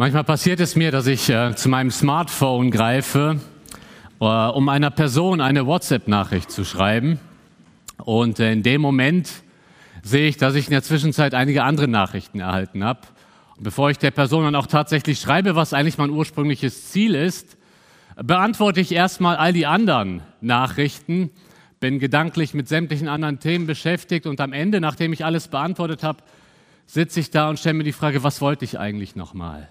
Manchmal passiert es mir, dass ich äh, zu meinem Smartphone greife, äh, um einer Person eine WhatsApp-Nachricht zu schreiben. Und äh, in dem Moment sehe ich, dass ich in der Zwischenzeit einige andere Nachrichten erhalten habe. Und bevor ich der Person dann auch tatsächlich schreibe, was eigentlich mein ursprüngliches Ziel ist, beantworte ich erstmal all die anderen Nachrichten, bin gedanklich mit sämtlichen anderen Themen beschäftigt und am Ende, nachdem ich alles beantwortet habe, sitze ich da und stelle mir die Frage, was wollte ich eigentlich nochmal?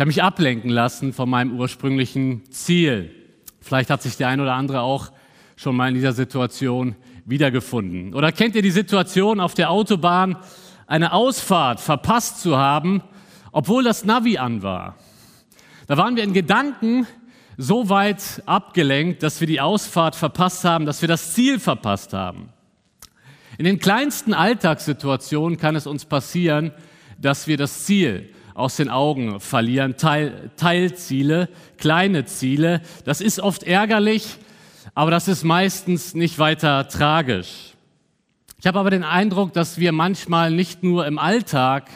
Habe mich ablenken lassen von meinem ursprünglichen Ziel. Vielleicht hat sich der ein oder andere auch schon mal in dieser Situation wiedergefunden. Oder kennt ihr die Situation auf der Autobahn, eine Ausfahrt verpasst zu haben, obwohl das Navi an war? Da waren wir in Gedanken so weit abgelenkt, dass wir die Ausfahrt verpasst haben, dass wir das Ziel verpasst haben. In den kleinsten Alltagssituationen kann es uns passieren, dass wir das Ziel aus den Augen verlieren, Teil, Teilziele, kleine Ziele. Das ist oft ärgerlich, aber das ist meistens nicht weiter tragisch. Ich habe aber den Eindruck, dass wir manchmal nicht nur im Alltag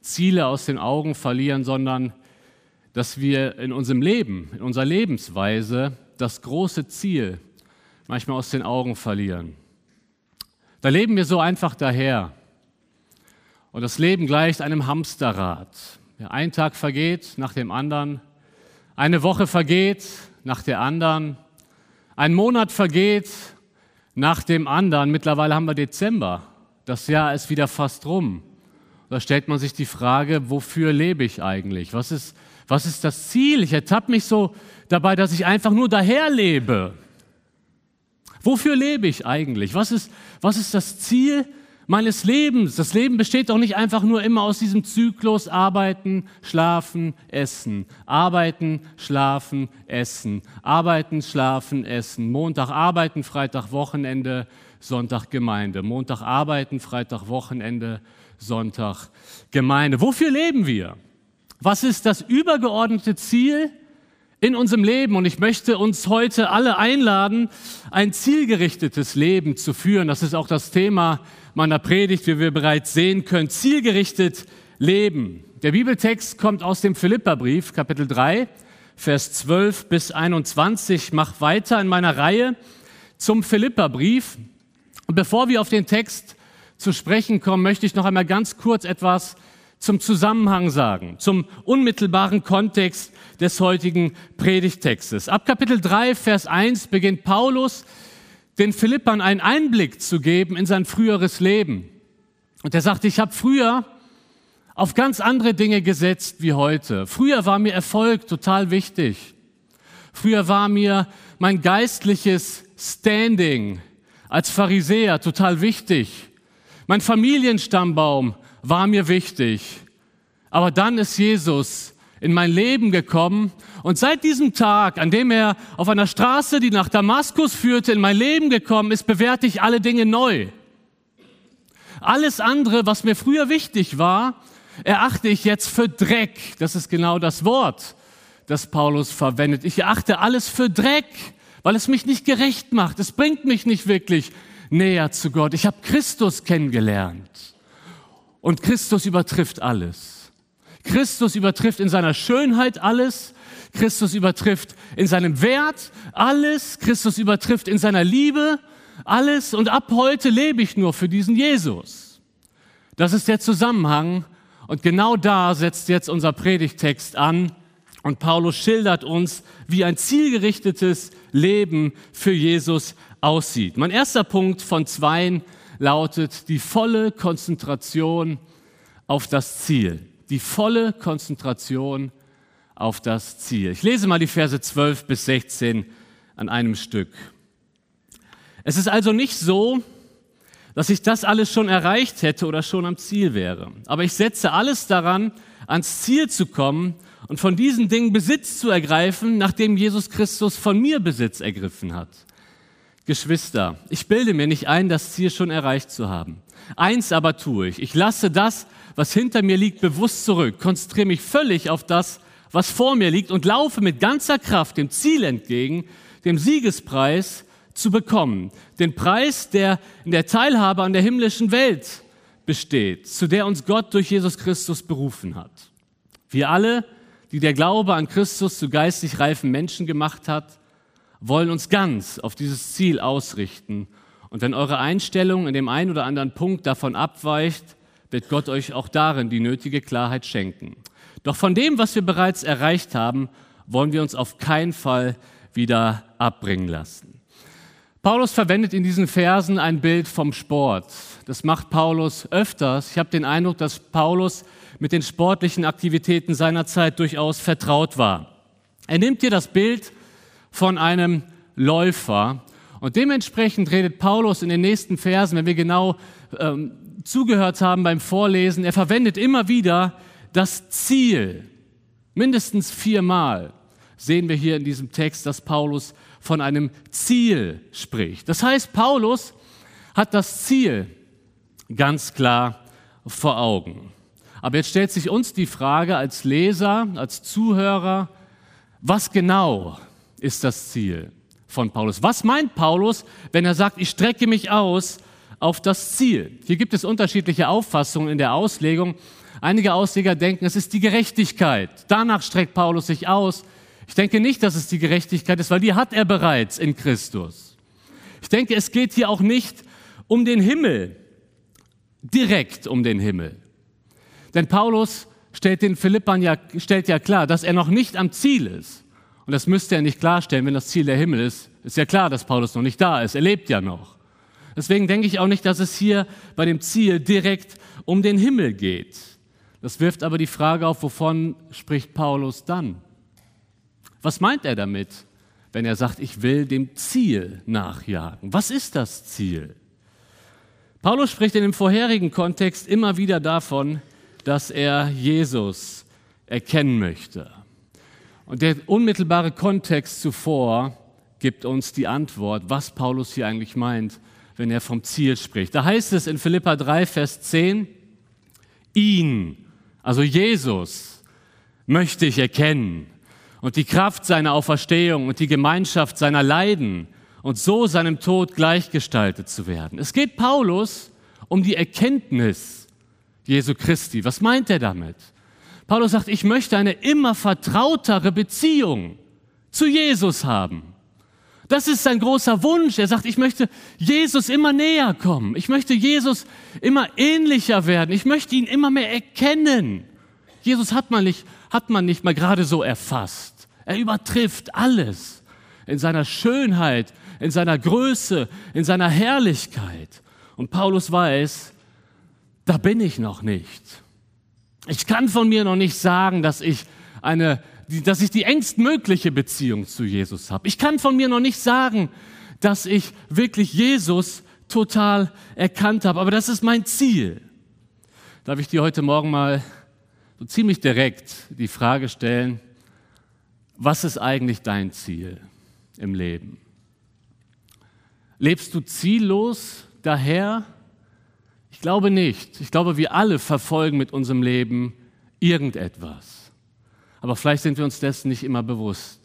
Ziele aus den Augen verlieren, sondern dass wir in unserem Leben, in unserer Lebensweise das große Ziel manchmal aus den Augen verlieren. Da leben wir so einfach daher. Und das Leben gleicht einem Hamsterrad. Ein Tag vergeht nach dem anderen, eine Woche vergeht nach der anderen, ein Monat vergeht nach dem anderen. Mittlerweile haben wir Dezember. Das Jahr ist wieder fast rum. Da stellt man sich die Frage, wofür lebe ich eigentlich? Was ist, was ist das Ziel? Ich ertappe mich so dabei, dass ich einfach nur daher lebe. Wofür lebe ich eigentlich? Was ist, was ist das Ziel meines Lebens. Das Leben besteht doch nicht einfach nur immer aus diesem Zyklus arbeiten, schlafen, essen, arbeiten, schlafen, essen, arbeiten, schlafen, essen, Montag arbeiten, Freitag Wochenende, Sonntag Gemeinde, Montag arbeiten, Freitag Wochenende, Sonntag Gemeinde. Wofür leben wir? Was ist das übergeordnete Ziel in unserem Leben? Und ich möchte uns heute alle einladen, ein zielgerichtetes Leben zu führen. Das ist auch das Thema meiner Predigt, wie wir bereits sehen können, zielgerichtet leben. Der Bibeltext kommt aus dem Philipperbrief, Kapitel 3, Vers 12 bis 21. Ich mache weiter in meiner Reihe zum Philipperbrief. Und bevor wir auf den Text zu sprechen kommen, möchte ich noch einmal ganz kurz etwas zum Zusammenhang sagen, zum unmittelbaren Kontext des heutigen Predigtextes. Ab Kapitel 3, Vers 1 beginnt Paulus den Philippern einen Einblick zu geben in sein früheres Leben. Und er sagte, ich habe früher auf ganz andere Dinge gesetzt wie heute. Früher war mir Erfolg total wichtig. Früher war mir mein geistliches Standing als Pharisäer total wichtig. Mein Familienstammbaum war mir wichtig. Aber dann ist Jesus in mein Leben gekommen. Und seit diesem Tag, an dem er auf einer Straße, die nach Damaskus führte, in mein Leben gekommen ist, bewerte ich alle Dinge neu. Alles andere, was mir früher wichtig war, erachte ich jetzt für Dreck. Das ist genau das Wort, das Paulus verwendet. Ich erachte alles für Dreck, weil es mich nicht gerecht macht. Es bringt mich nicht wirklich näher zu Gott. Ich habe Christus kennengelernt. Und Christus übertrifft alles. Christus übertrifft in seiner Schönheit alles. Christus übertrifft in seinem Wert alles. Christus übertrifft in seiner Liebe alles. Und ab heute lebe ich nur für diesen Jesus. Das ist der Zusammenhang. Und genau da setzt jetzt unser Predigtext an. Und Paulus schildert uns, wie ein zielgerichtetes Leben für Jesus aussieht. Mein erster Punkt von zweien lautet die volle Konzentration auf das Ziel die volle Konzentration auf das Ziel. Ich lese mal die Verse 12 bis 16 an einem Stück. Es ist also nicht so, dass ich das alles schon erreicht hätte oder schon am Ziel wäre. Aber ich setze alles daran, ans Ziel zu kommen und von diesen Dingen Besitz zu ergreifen, nachdem Jesus Christus von mir Besitz ergriffen hat. Geschwister, ich bilde mir nicht ein, das Ziel schon erreicht zu haben. Eins aber tue ich. Ich lasse das, was hinter mir liegt, bewusst zurück, konzentriere mich völlig auf das, was vor mir liegt und laufe mit ganzer Kraft dem Ziel entgegen, dem Siegespreis zu bekommen. Den Preis, der in der Teilhabe an der himmlischen Welt besteht, zu der uns Gott durch Jesus Christus berufen hat. Wir alle, die der Glaube an Christus zu geistig reifen Menschen gemacht hat, wollen uns ganz auf dieses Ziel ausrichten. Und wenn eure Einstellung in dem einen oder anderen Punkt davon abweicht, wird Gott euch auch darin die nötige Klarheit schenken. Doch von dem, was wir bereits erreicht haben, wollen wir uns auf keinen Fall wieder abbringen lassen. Paulus verwendet in diesen Versen ein Bild vom Sport. Das macht Paulus öfters. Ich habe den Eindruck, dass Paulus mit den sportlichen Aktivitäten seiner Zeit durchaus vertraut war. Er nimmt hier das Bild von einem Läufer und dementsprechend redet Paulus in den nächsten Versen, wenn wir genau ähm, zugehört haben beim Vorlesen, er verwendet immer wieder das Ziel. Mindestens viermal sehen wir hier in diesem Text, dass Paulus von einem Ziel spricht. Das heißt, Paulus hat das Ziel ganz klar vor Augen. Aber jetzt stellt sich uns die Frage als Leser, als Zuhörer, was genau ist das Ziel von Paulus? Was meint Paulus, wenn er sagt, ich strecke mich aus auf das Ziel? Hier gibt es unterschiedliche Auffassungen in der Auslegung. Einige Ausleger denken, es ist die Gerechtigkeit. Danach streckt Paulus sich aus. Ich denke nicht, dass es die Gerechtigkeit ist, weil die hat er bereits in Christus. Ich denke, es geht hier auch nicht um den Himmel, direkt um den Himmel. Denn Paulus stellt den Philippern ja, stellt ja klar, dass er noch nicht am Ziel ist. Und das müsste er nicht klarstellen, wenn das Ziel der Himmel ist. Ist ja klar, dass Paulus noch nicht da ist. Er lebt ja noch. Deswegen denke ich auch nicht, dass es hier bei dem Ziel direkt um den Himmel geht. Das wirft aber die Frage auf, wovon spricht Paulus dann? Was meint er damit, wenn er sagt, ich will dem Ziel nachjagen? Was ist das Ziel? Paulus spricht in dem vorherigen Kontext immer wieder davon, dass er Jesus erkennen möchte. Und der unmittelbare Kontext zuvor gibt uns die Antwort, was Paulus hier eigentlich meint, wenn er vom Ziel spricht. Da heißt es in Philippa 3, Vers 10, ihn, also Jesus, möchte ich erkennen und die Kraft seiner Auferstehung und die Gemeinschaft seiner Leiden und so seinem Tod gleichgestaltet zu werden. Es geht Paulus um die Erkenntnis Jesu Christi. Was meint er damit? Paulus sagt, ich möchte eine immer vertrautere Beziehung zu Jesus haben. Das ist sein großer Wunsch. Er sagt, ich möchte Jesus immer näher kommen. Ich möchte Jesus immer ähnlicher werden. Ich möchte ihn immer mehr erkennen. Jesus hat man nicht, hat man nicht mal gerade so erfasst. Er übertrifft alles in seiner Schönheit, in seiner Größe, in seiner Herrlichkeit. Und Paulus weiß, da bin ich noch nicht. Ich kann von mir noch nicht sagen, dass ich eine, dass ich die engstmögliche Beziehung zu Jesus habe. Ich kann von mir noch nicht sagen, dass ich wirklich Jesus total erkannt habe. Aber das ist mein Ziel. Darf ich dir heute Morgen mal so ziemlich direkt die Frage stellen, was ist eigentlich dein Ziel im Leben? Lebst du ziellos daher? Ich glaube nicht. Ich glaube, wir alle verfolgen mit unserem Leben irgendetwas. Aber vielleicht sind wir uns dessen nicht immer bewusst.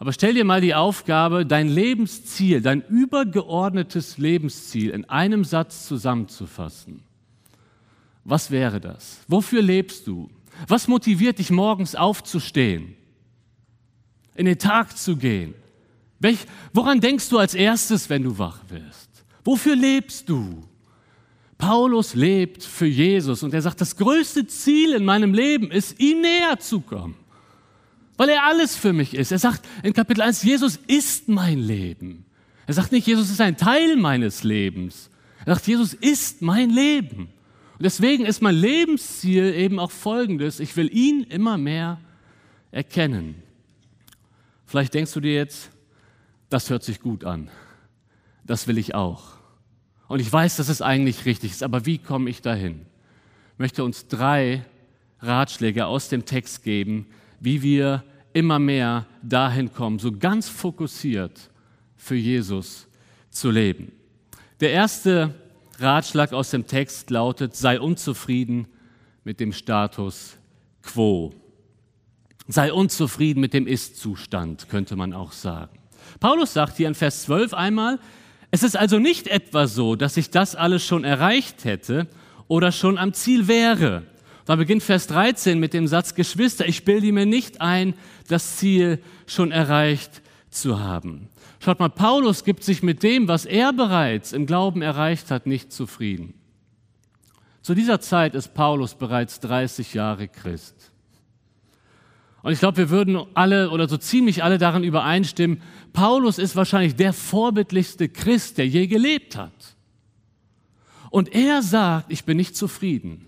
Aber stell dir mal die Aufgabe, dein Lebensziel, dein übergeordnetes Lebensziel in einem Satz zusammenzufassen. Was wäre das? Wofür lebst du? Was motiviert dich morgens aufzustehen? in den Tag zu gehen? Welch, woran denkst du als erstes, wenn du wach wirst? Wofür lebst du? Paulus lebt für Jesus und er sagt, das größte Ziel in meinem Leben ist, ihm näher zu kommen, weil er alles für mich ist. Er sagt in Kapitel 1, Jesus ist mein Leben. Er sagt nicht, Jesus ist ein Teil meines Lebens. Er sagt, Jesus ist mein Leben. Und deswegen ist mein Lebensziel eben auch folgendes, ich will ihn immer mehr erkennen. Vielleicht denkst du dir jetzt, das hört sich gut an. Das will ich auch. Und ich weiß, dass es eigentlich richtig ist, aber wie komme ich dahin? Ich möchte uns drei Ratschläge aus dem Text geben, wie wir immer mehr dahin kommen, so ganz fokussiert für Jesus zu leben. Der erste Ratschlag aus dem Text lautet, sei unzufrieden mit dem Status quo. Sei unzufrieden mit dem Ist-Zustand, könnte man auch sagen. Paulus sagt hier in Vers 12 einmal, es ist also nicht etwa so, dass ich das alles schon erreicht hätte oder schon am Ziel wäre. Da beginnt Vers 13 mit dem Satz, Geschwister, ich bilde mir nicht ein, das Ziel schon erreicht zu haben. Schaut mal, Paulus gibt sich mit dem, was er bereits im Glauben erreicht hat, nicht zufrieden. Zu dieser Zeit ist Paulus bereits 30 Jahre Christ. Und ich glaube, wir würden alle oder so ziemlich alle darin übereinstimmen, Paulus ist wahrscheinlich der vorbildlichste Christ, der je gelebt hat. Und er sagt, ich bin nicht zufrieden,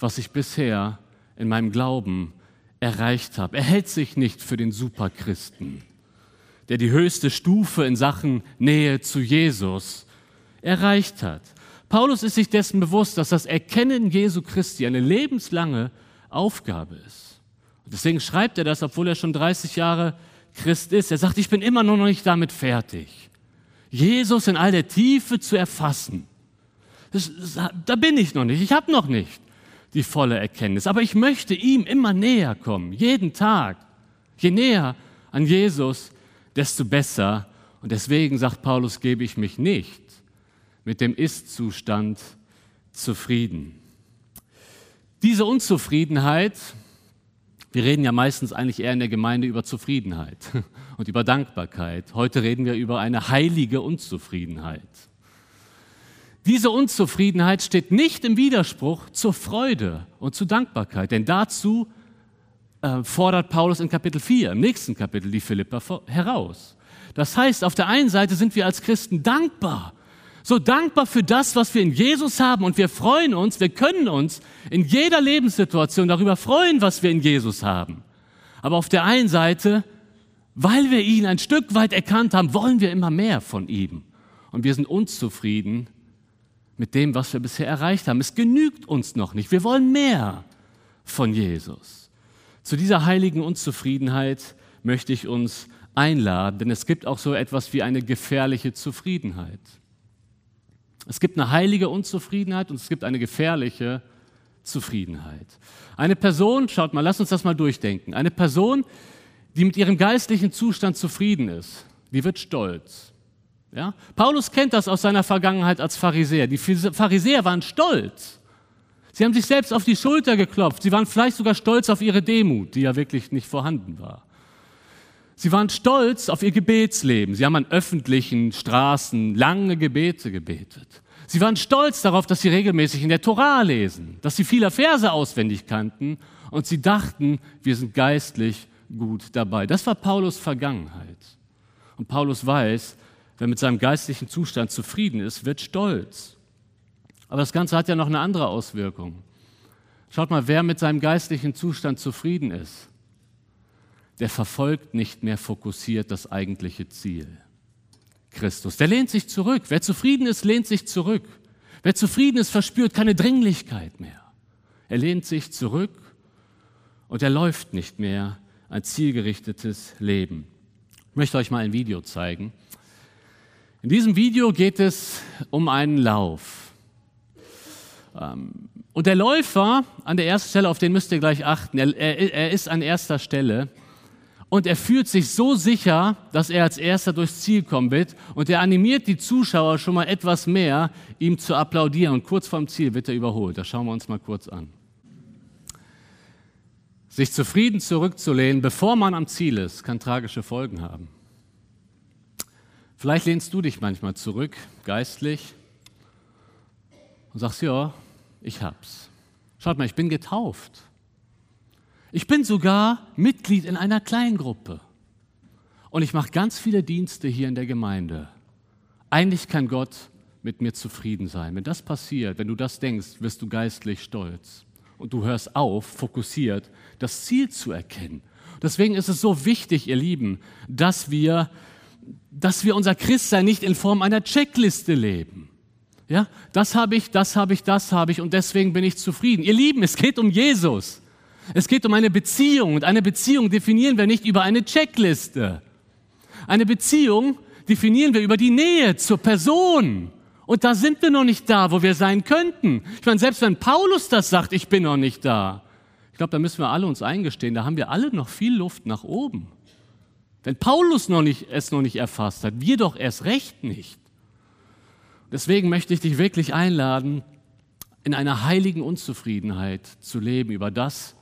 was ich bisher in meinem Glauben erreicht habe. Er hält sich nicht für den Superchristen, der die höchste Stufe in Sachen Nähe zu Jesus erreicht hat. Paulus ist sich dessen bewusst, dass das Erkennen Jesu Christi eine lebenslange Aufgabe ist. Deswegen schreibt er das, obwohl er schon 30 Jahre Christ ist. Er sagt, ich bin immer noch nicht damit fertig, Jesus in all der Tiefe zu erfassen. Das, das, da bin ich noch nicht, ich habe noch nicht die volle Erkenntnis. Aber ich möchte ihm immer näher kommen, jeden Tag. Je näher an Jesus, desto besser. Und deswegen sagt Paulus, gebe ich mich nicht mit dem Ist-Zustand zufrieden. Diese Unzufriedenheit, wir reden ja meistens eigentlich eher in der Gemeinde über Zufriedenheit und über Dankbarkeit. Heute reden wir über eine heilige Unzufriedenheit. Diese Unzufriedenheit steht nicht im Widerspruch zur Freude und zur Dankbarkeit, denn dazu äh, fordert Paulus in Kapitel 4, im nächsten Kapitel, die Philippa heraus. Das heißt, auf der einen Seite sind wir als Christen dankbar so dankbar für das, was wir in Jesus haben und wir freuen uns, wir können uns in jeder Lebenssituation darüber freuen, was wir in Jesus haben. Aber auf der einen Seite, weil wir ihn ein Stück weit erkannt haben, wollen wir immer mehr von ihm. Und wir sind unzufrieden mit dem, was wir bisher erreicht haben. Es genügt uns noch nicht. Wir wollen mehr von Jesus. Zu dieser heiligen Unzufriedenheit möchte ich uns einladen, denn es gibt auch so etwas wie eine gefährliche Zufriedenheit. Es gibt eine heilige Unzufriedenheit und es gibt eine gefährliche Zufriedenheit. Eine Person, schaut mal, lass uns das mal durchdenken. Eine Person, die mit ihrem geistlichen Zustand zufrieden ist, die wird stolz. Ja? Paulus kennt das aus seiner Vergangenheit als Pharisäer. Die Pharisäer waren stolz. Sie haben sich selbst auf die Schulter geklopft. Sie waren vielleicht sogar stolz auf ihre Demut, die ja wirklich nicht vorhanden war. Sie waren stolz auf ihr Gebetsleben. Sie haben an öffentlichen Straßen lange Gebete gebetet. Sie waren stolz darauf, dass sie regelmäßig in der Tora lesen, dass sie viele Verse auswendig kannten und sie dachten, wir sind geistlich gut dabei. Das war Paulus Vergangenheit. Und Paulus weiß, wer mit seinem geistlichen Zustand zufrieden ist, wird stolz. Aber das Ganze hat ja noch eine andere Auswirkung. Schaut mal, wer mit seinem geistlichen Zustand zufrieden ist, der verfolgt nicht mehr fokussiert das eigentliche Ziel. Christus. Der lehnt sich zurück. Wer zufrieden ist, lehnt sich zurück. Wer zufrieden ist, verspürt keine Dringlichkeit mehr. Er lehnt sich zurück und er läuft nicht mehr ein zielgerichtetes Leben. Ich möchte euch mal ein Video zeigen. In diesem Video geht es um einen Lauf. Ähm, und der Läufer an der ersten Stelle, auf den müsst ihr gleich achten, er, er, er ist an erster Stelle und er fühlt sich so sicher, dass er als erster durchs Ziel kommen wird und er animiert die Zuschauer schon mal etwas mehr, ihm zu applaudieren und kurz vorm Ziel wird er überholt. Das schauen wir uns mal kurz an. Sich zufrieden zurückzulehnen, bevor man am Ziel ist, kann tragische Folgen haben. Vielleicht lehnst du dich manchmal zurück, geistlich, und sagst, ja, ich hab's. Schaut mal, ich bin getauft. Ich bin sogar Mitglied in einer Kleingruppe. Und ich mache ganz viele Dienste hier in der Gemeinde. Eigentlich kann Gott mit mir zufrieden sein. Wenn das passiert, wenn du das denkst, wirst du geistlich stolz. Und du hörst auf, fokussiert, das Ziel zu erkennen. Deswegen ist es so wichtig, ihr Lieben, dass wir, dass wir unser Christsein nicht in Form einer Checkliste leben. Ja, das habe ich, das habe ich, das habe ich und deswegen bin ich zufrieden. Ihr Lieben, es geht um Jesus. Es geht um eine Beziehung und eine Beziehung definieren wir nicht über eine Checkliste. Eine Beziehung definieren wir über die Nähe zur Person. Und da sind wir noch nicht da, wo wir sein könnten. Ich meine, selbst wenn Paulus das sagt, ich bin noch nicht da, ich glaube, da müssen wir alle uns eingestehen, da haben wir alle noch viel Luft nach oben. Wenn Paulus noch nicht, es noch nicht erfasst hat, wir doch erst recht nicht. Deswegen möchte ich dich wirklich einladen, in einer heiligen Unzufriedenheit zu leben über das,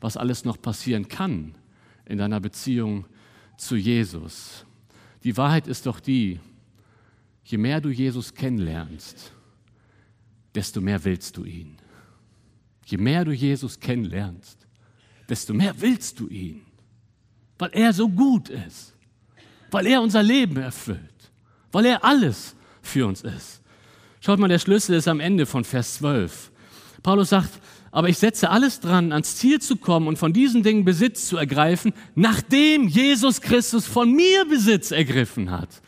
was alles noch passieren kann in deiner Beziehung zu Jesus. Die Wahrheit ist doch die, je mehr du Jesus kennenlernst, desto mehr willst du ihn. Je mehr du Jesus kennenlernst, desto mehr willst du ihn, weil er so gut ist, weil er unser Leben erfüllt, weil er alles für uns ist. Schaut mal, der Schlüssel ist am Ende von Vers 12. Paulus sagt, aber ich setze alles dran, ans Ziel zu kommen und von diesen Dingen Besitz zu ergreifen, nachdem Jesus Christus von mir Besitz ergriffen hat.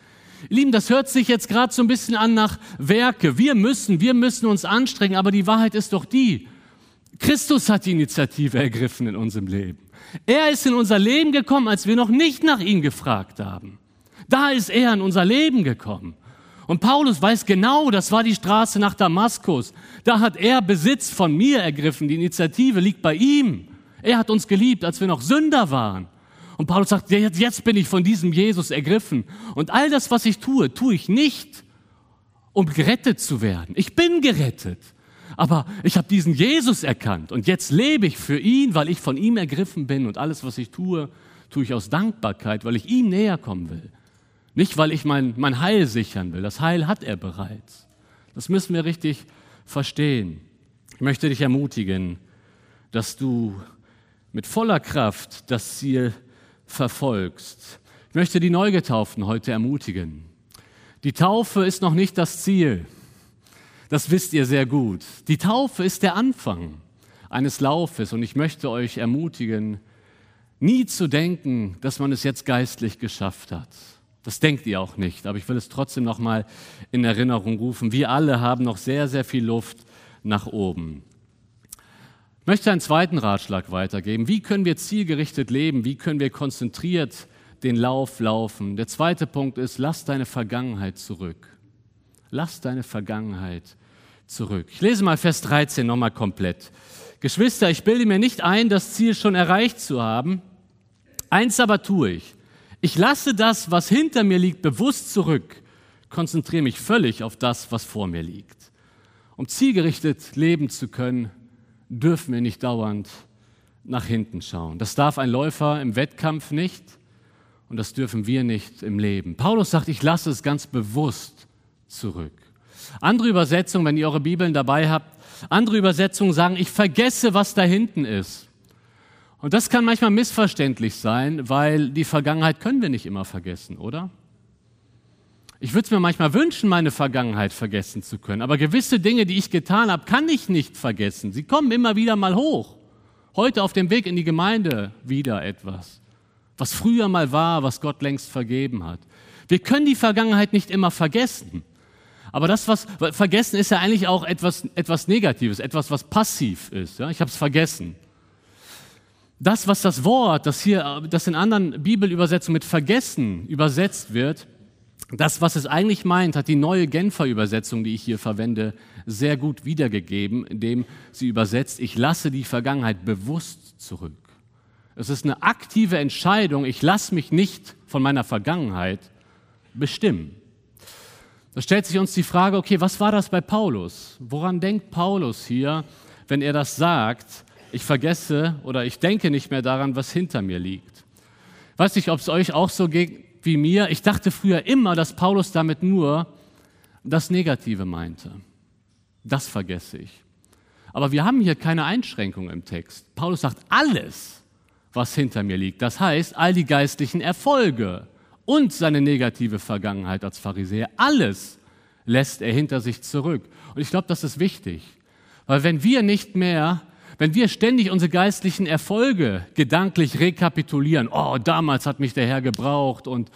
Lieben, das hört sich jetzt gerade so ein bisschen an nach Werke. Wir müssen, wir müssen uns anstrengen, aber die Wahrheit ist doch die, Christus hat die Initiative ergriffen in unserem Leben. Er ist in unser Leben gekommen, als wir noch nicht nach ihm gefragt haben. Da ist er in unser Leben gekommen. Und Paulus weiß genau, das war die Straße nach Damaskus. Da hat er Besitz von mir ergriffen. Die Initiative liegt bei ihm. Er hat uns geliebt, als wir noch Sünder waren. Und Paulus sagt, jetzt bin ich von diesem Jesus ergriffen. Und all das, was ich tue, tue ich nicht, um gerettet zu werden. Ich bin gerettet. Aber ich habe diesen Jesus erkannt und jetzt lebe ich für ihn, weil ich von ihm ergriffen bin und alles, was ich tue, tue ich aus Dankbarkeit, weil ich ihm näher kommen will. Nicht, weil ich mein, mein Heil sichern will. Das Heil hat er bereits. Das müssen wir richtig verstehen. Ich möchte dich ermutigen, dass du mit voller Kraft das Ziel verfolgst. Ich möchte die Neugetauften heute ermutigen. Die Taufe ist noch nicht das Ziel. Das wisst ihr sehr gut. Die Taufe ist der Anfang eines Laufes und ich möchte euch ermutigen, nie zu denken, dass man es jetzt geistlich geschafft hat. Das denkt ihr auch nicht, aber ich will es trotzdem noch mal in Erinnerung rufen. Wir alle haben noch sehr, sehr viel Luft nach oben. Ich möchte einen zweiten Ratschlag weitergeben. Wie können wir zielgerichtet leben? Wie können wir konzentriert den Lauf laufen? Der zweite Punkt ist, lass deine Vergangenheit zurück. Lass deine Vergangenheit zurück. Ich lese mal Vers 13 nochmal komplett. Geschwister, ich bilde mir nicht ein, das Ziel schon erreicht zu haben. Eins aber tue ich ich lasse das, was hinter mir liegt, bewusst zurück, konzentriere mich völlig auf das, was vor mir liegt. Um zielgerichtet leben zu können, dürfen wir nicht dauernd nach hinten schauen. Das darf ein Läufer im Wettkampf nicht und das dürfen wir nicht im Leben. Paulus sagt, ich lasse es ganz bewusst zurück. Andere Übersetzungen, wenn ihr eure Bibeln dabei habt, andere Übersetzungen sagen, ich vergesse, was da hinten ist. Und das kann manchmal missverständlich sein, weil die Vergangenheit können wir nicht immer vergessen, oder? Ich würde es mir manchmal wünschen, meine Vergangenheit vergessen zu können, aber gewisse Dinge, die ich getan habe, kann ich nicht vergessen. Sie kommen immer wieder mal hoch. Heute auf dem Weg in die Gemeinde wieder etwas, was früher mal war, was Gott längst vergeben hat. Wir können die Vergangenheit nicht immer vergessen. Aber das, was vergessen, ist ja eigentlich auch etwas, etwas Negatives, etwas, was passiv ist. Ja? Ich habe es vergessen das, was das Wort, das hier, das in anderen Bibelübersetzungen mit vergessen übersetzt wird, das, was es eigentlich meint, hat die neue Genfer Übersetzung, die ich hier verwende, sehr gut wiedergegeben, indem sie übersetzt, ich lasse die Vergangenheit bewusst zurück. Es ist eine aktive Entscheidung, ich lasse mich nicht von meiner Vergangenheit bestimmen. Da stellt sich uns die Frage, okay, was war das bei Paulus? Woran denkt Paulus hier, wenn er das sagt? Ich vergesse oder ich denke nicht mehr daran, was hinter mir liegt. Weiß nicht, ob es euch auch so geht wie mir. Ich dachte früher immer, dass Paulus damit nur das Negative meinte. Das vergesse ich. Aber wir haben hier keine Einschränkung im Text. Paulus sagt alles, was hinter mir liegt. Das heißt, all die geistlichen Erfolge und seine negative Vergangenheit als Pharisäer, alles lässt er hinter sich zurück. Und ich glaube, das ist wichtig. Weil wenn wir nicht mehr wenn wir ständig unsere geistlichen Erfolge gedanklich rekapitulieren, oh, damals hat mich der Herr gebraucht und,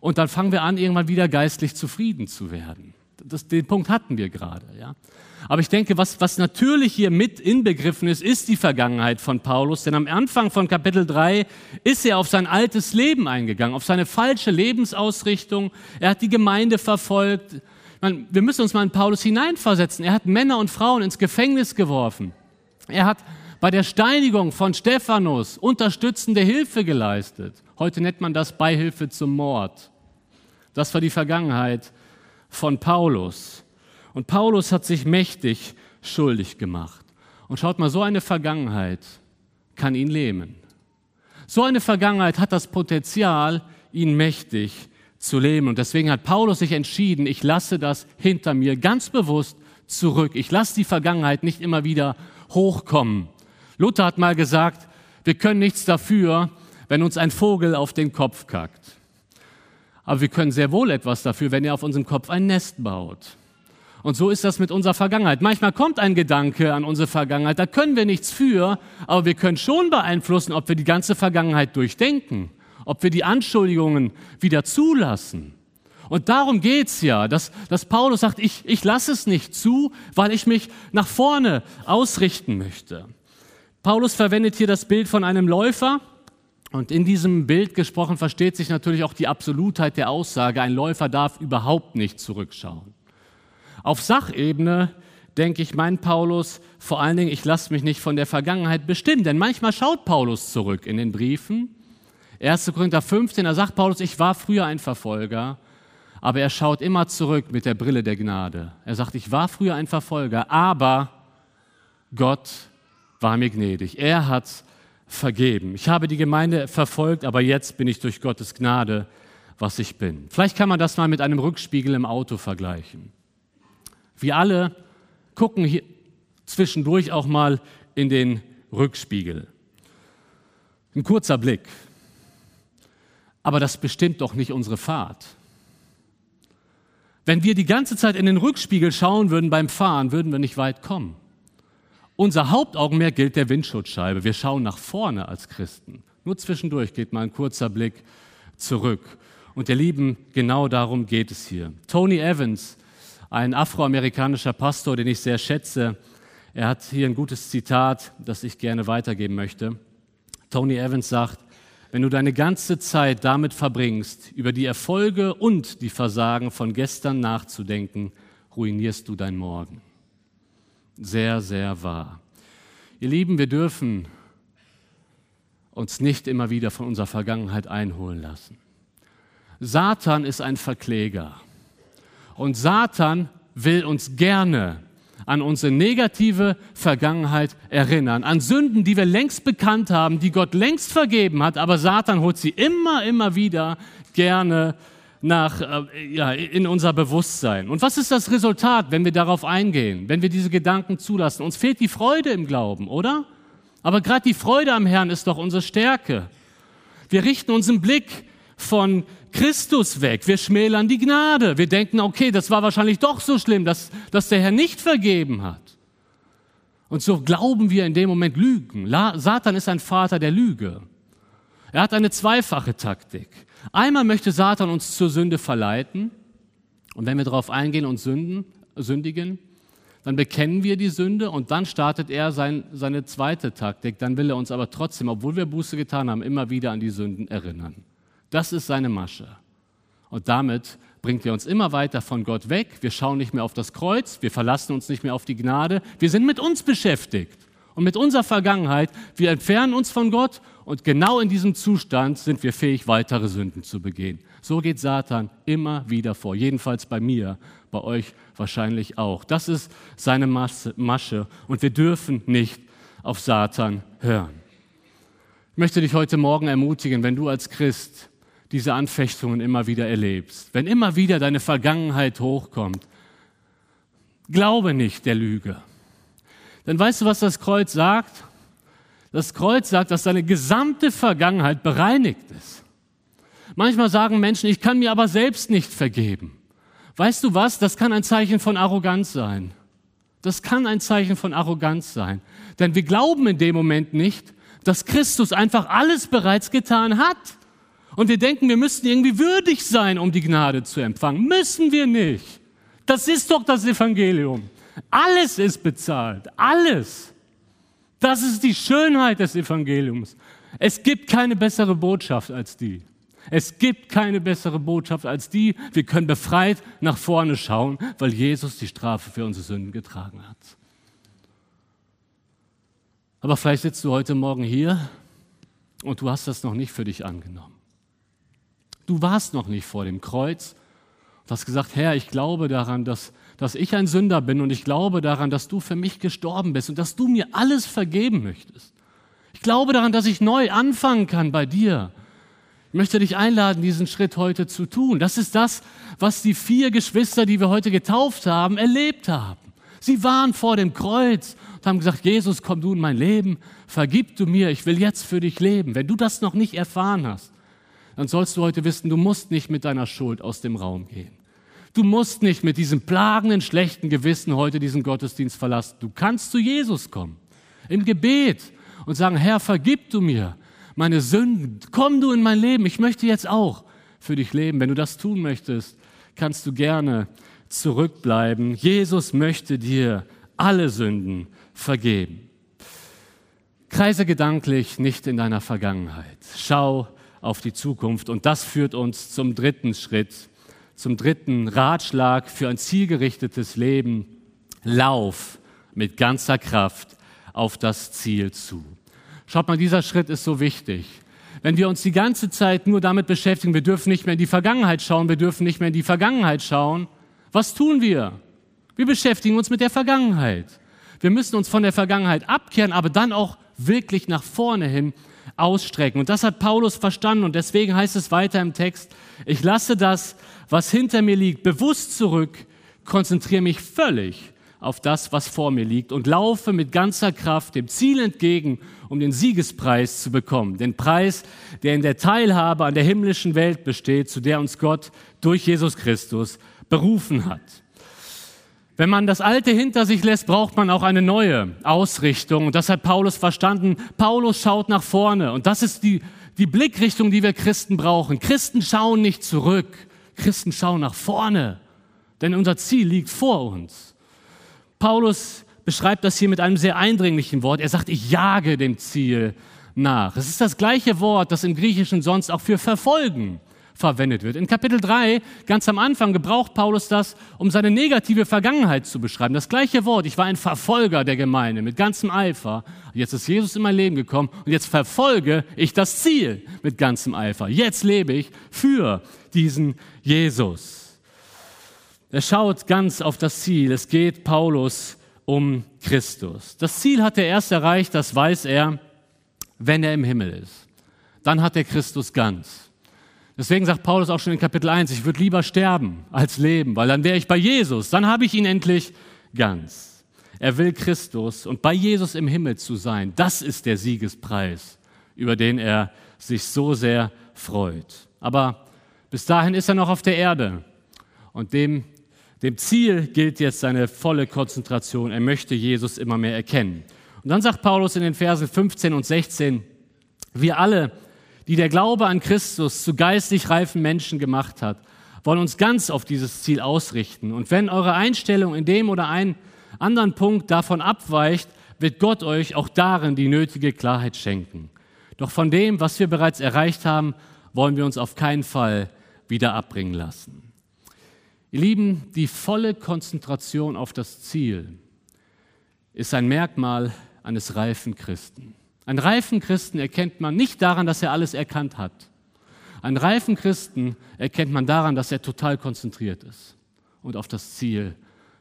und dann fangen wir an, irgendwann wieder geistlich zufrieden zu werden. Das, den Punkt hatten wir gerade. Ja? Aber ich denke, was, was natürlich hier mit inbegriffen ist, ist die Vergangenheit von Paulus. Denn am Anfang von Kapitel 3 ist er auf sein altes Leben eingegangen, auf seine falsche Lebensausrichtung. Er hat die Gemeinde verfolgt. Man, wir müssen uns mal in Paulus hineinversetzen. Er hat Männer und Frauen ins Gefängnis geworfen. Er hat bei der Steinigung von Stephanus unterstützende Hilfe geleistet. Heute nennt man das Beihilfe zum Mord. Das war die Vergangenheit von Paulus. Und Paulus hat sich mächtig schuldig gemacht. Und schaut mal, so eine Vergangenheit kann ihn lähmen. So eine Vergangenheit hat das Potenzial, ihn mächtig zu lähmen. Und deswegen hat Paulus sich entschieden, ich lasse das hinter mir ganz bewusst zurück. Ich lasse die Vergangenheit nicht immer wieder hochkommen. Luther hat mal gesagt, wir können nichts dafür, wenn uns ein Vogel auf den Kopf kackt. Aber wir können sehr wohl etwas dafür, wenn er auf unserem Kopf ein Nest baut. Und so ist das mit unserer Vergangenheit. Manchmal kommt ein Gedanke an unsere Vergangenheit, da können wir nichts für, aber wir können schon beeinflussen, ob wir die ganze Vergangenheit durchdenken, ob wir die Anschuldigungen wieder zulassen. Und darum geht's ja, dass, dass Paulus sagt, ich, ich lasse es nicht zu, weil ich mich nach vorne ausrichten möchte. Paulus verwendet hier das Bild von einem Läufer. Und in diesem Bild gesprochen versteht sich natürlich auch die Absolutheit der Aussage, ein Läufer darf überhaupt nicht zurückschauen. Auf Sachebene denke ich, mein Paulus, vor allen Dingen, ich lasse mich nicht von der Vergangenheit bestimmen, denn manchmal schaut Paulus zurück in den Briefen. 1. Korinther 15, da sagt Paulus, ich war früher ein Verfolger, aber er schaut immer zurück mit der Brille der Gnade. Er sagt, ich war früher ein Verfolger, aber Gott war mir gnädig. Er hat vergeben. Ich habe die Gemeinde verfolgt, aber jetzt bin ich durch Gottes Gnade, was ich bin. Vielleicht kann man das mal mit einem Rückspiegel im Auto vergleichen. Wir alle gucken hier zwischendurch auch mal in den Rückspiegel. Ein kurzer Blick. Aber das bestimmt doch nicht unsere Fahrt. Wenn wir die ganze Zeit in den Rückspiegel schauen würden beim Fahren, würden wir nicht weit kommen. Unser Hauptaugenmerk gilt der Windschutzscheibe. Wir schauen nach vorne als Christen. Nur zwischendurch geht mal ein kurzer Blick zurück. Und ihr Lieben, genau darum geht es hier. Tony Evans, ein afroamerikanischer Pastor, den ich sehr schätze, er hat hier ein gutes Zitat, das ich gerne weitergeben möchte. Tony Evans sagt, wenn du deine ganze Zeit damit verbringst, über die Erfolge und die Versagen von gestern nachzudenken, ruinierst du dein Morgen sehr, sehr wahr. Ihr Lieben, wir dürfen uns nicht immer wieder von unserer Vergangenheit einholen lassen. Satan ist ein Verkläger. Und Satan will uns gerne an unsere negative Vergangenheit erinnern, an Sünden, die wir längst bekannt haben, die Gott längst vergeben hat, aber Satan holt sie immer, immer wieder gerne nach, äh, ja, in unser Bewusstsein. Und was ist das Resultat, wenn wir darauf eingehen, wenn wir diese Gedanken zulassen? Uns fehlt die Freude im Glauben, oder? Aber gerade die Freude am Herrn ist doch unsere Stärke. Wir richten unseren Blick von Christus weg. Wir schmälern die Gnade. Wir denken, okay, das war wahrscheinlich doch so schlimm, dass, dass der Herr nicht vergeben hat. Und so glauben wir in dem Moment Lügen. Satan ist ein Vater der Lüge. Er hat eine zweifache Taktik. Einmal möchte Satan uns zur Sünde verleiten. Und wenn wir darauf eingehen und sünden, sündigen, dann bekennen wir die Sünde und dann startet er sein, seine zweite Taktik. Dann will er uns aber trotzdem, obwohl wir Buße getan haben, immer wieder an die Sünden erinnern. Das ist seine Masche. Und damit bringt er uns immer weiter von Gott weg. Wir schauen nicht mehr auf das Kreuz, wir verlassen uns nicht mehr auf die Gnade. Wir sind mit uns beschäftigt und mit unserer Vergangenheit. Wir entfernen uns von Gott und genau in diesem Zustand sind wir fähig, weitere Sünden zu begehen. So geht Satan immer wieder vor. Jedenfalls bei mir, bei euch wahrscheinlich auch. Das ist seine Masche und wir dürfen nicht auf Satan hören. Ich möchte dich heute Morgen ermutigen, wenn du als Christ diese Anfechtungen immer wieder erlebst, wenn immer wieder deine Vergangenheit hochkommt, glaube nicht der Lüge. Denn weißt du, was das Kreuz sagt? Das Kreuz sagt, dass seine gesamte Vergangenheit bereinigt ist. Manchmal sagen Menschen, ich kann mir aber selbst nicht vergeben. Weißt du was? Das kann ein Zeichen von Arroganz sein. Das kann ein Zeichen von Arroganz sein. Denn wir glauben in dem Moment nicht, dass Christus einfach alles bereits getan hat. Und wir denken, wir müssten irgendwie würdig sein, um die Gnade zu empfangen. Müssen wir nicht. Das ist doch das Evangelium. Alles ist bezahlt. Alles. Das ist die Schönheit des Evangeliums. Es gibt keine bessere Botschaft als die. Es gibt keine bessere Botschaft als die. Wir können befreit nach vorne schauen, weil Jesus die Strafe für unsere Sünden getragen hat. Aber vielleicht sitzt du heute Morgen hier und du hast das noch nicht für dich angenommen. Du warst noch nicht vor dem Kreuz und hast gesagt, Herr, ich glaube daran, dass, dass ich ein Sünder bin und ich glaube daran, dass du für mich gestorben bist und dass du mir alles vergeben möchtest. Ich glaube daran, dass ich neu anfangen kann bei dir. Ich möchte dich einladen, diesen Schritt heute zu tun. Das ist das, was die vier Geschwister, die wir heute getauft haben, erlebt haben. Sie waren vor dem Kreuz und haben gesagt, Jesus, komm du in mein Leben, vergib du mir, ich will jetzt für dich leben. Wenn du das noch nicht erfahren hast, dann sollst du heute wissen, du musst nicht mit deiner Schuld aus dem Raum gehen. Du musst nicht mit diesem plagenden, schlechten Gewissen heute diesen Gottesdienst verlassen. Du kannst zu Jesus kommen, im Gebet und sagen, Herr, vergib du mir meine Sünden. Komm du in mein Leben. Ich möchte jetzt auch für dich leben. Wenn du das tun möchtest, kannst du gerne zurückbleiben. Jesus möchte dir alle Sünden vergeben. Kreise gedanklich nicht in deiner Vergangenheit. Schau auf die Zukunft. Und das führt uns zum dritten Schritt, zum dritten Ratschlag für ein zielgerichtetes Leben. Lauf mit ganzer Kraft auf das Ziel zu. Schaut mal, dieser Schritt ist so wichtig. Wenn wir uns die ganze Zeit nur damit beschäftigen, wir dürfen nicht mehr in die Vergangenheit schauen, wir dürfen nicht mehr in die Vergangenheit schauen, was tun wir? Wir beschäftigen uns mit der Vergangenheit. Wir müssen uns von der Vergangenheit abkehren, aber dann auch wirklich nach vorne hin ausstrecken. Und das hat Paulus verstanden und deswegen heißt es weiter im Text, ich lasse das, was hinter mir liegt, bewusst zurück, konzentriere mich völlig auf das, was vor mir liegt und laufe mit ganzer Kraft dem Ziel entgegen, um den Siegespreis zu bekommen. Den Preis, der in der Teilhabe an der himmlischen Welt besteht, zu der uns Gott durch Jesus Christus berufen hat. Wenn man das Alte hinter sich lässt, braucht man auch eine neue Ausrichtung. Und das hat Paulus verstanden. Paulus schaut nach vorne. Und das ist die, die Blickrichtung, die wir Christen brauchen. Christen schauen nicht zurück. Christen schauen nach vorne. Denn unser Ziel liegt vor uns. Paulus beschreibt das hier mit einem sehr eindringlichen Wort. Er sagt, ich jage dem Ziel nach. Es ist das gleiche Wort, das im Griechischen sonst auch für verfolgen verwendet wird. In Kapitel 3, ganz am Anfang, gebraucht Paulus das, um seine negative Vergangenheit zu beschreiben. Das gleiche Wort, ich war ein Verfolger der Gemeinde mit ganzem Eifer. Jetzt ist Jesus in mein Leben gekommen und jetzt verfolge ich das Ziel mit ganzem Eifer. Jetzt lebe ich für diesen Jesus. Er schaut ganz auf das Ziel. Es geht Paulus um Christus. Das Ziel hat er erst erreicht, das weiß er, wenn er im Himmel ist. Dann hat er Christus ganz. Deswegen sagt Paulus auch schon in Kapitel 1, ich würde lieber sterben als leben, weil dann wäre ich bei Jesus, dann habe ich ihn endlich ganz. Er will Christus und bei Jesus im Himmel zu sein, das ist der Siegespreis, über den er sich so sehr freut. Aber bis dahin ist er noch auf der Erde und dem, dem Ziel gilt jetzt seine volle Konzentration. Er möchte Jesus immer mehr erkennen. Und dann sagt Paulus in den Versen 15 und 16, wir alle die der Glaube an Christus zu geistig reifen Menschen gemacht hat, wollen uns ganz auf dieses Ziel ausrichten. Und wenn eure Einstellung in dem oder einen anderen Punkt davon abweicht, wird Gott euch auch darin die nötige Klarheit schenken. Doch von dem, was wir bereits erreicht haben, wollen wir uns auf keinen Fall wieder abbringen lassen. Ihr Lieben, die volle Konzentration auf das Ziel ist ein Merkmal eines reifen Christen. Einen reifen Christen erkennt man nicht daran, dass er alles erkannt hat. Einen reifen Christen erkennt man daran, dass er total konzentriert ist und auf das Ziel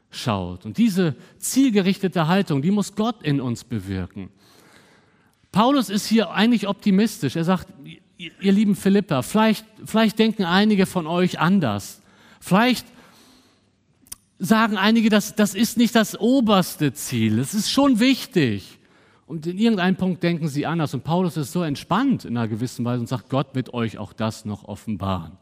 schaut. Und diese zielgerichtete Haltung, die muss Gott in uns bewirken. Paulus ist hier eigentlich optimistisch. Er sagt, ihr lieben Philippa, vielleicht, vielleicht denken einige von euch anders. Vielleicht sagen einige, das, das ist nicht das oberste Ziel. Es ist schon wichtig. Und in irgendeinem Punkt denken sie anders. Und Paulus ist so entspannt in einer gewissen Weise und sagt, Gott wird euch auch das noch offenbaren.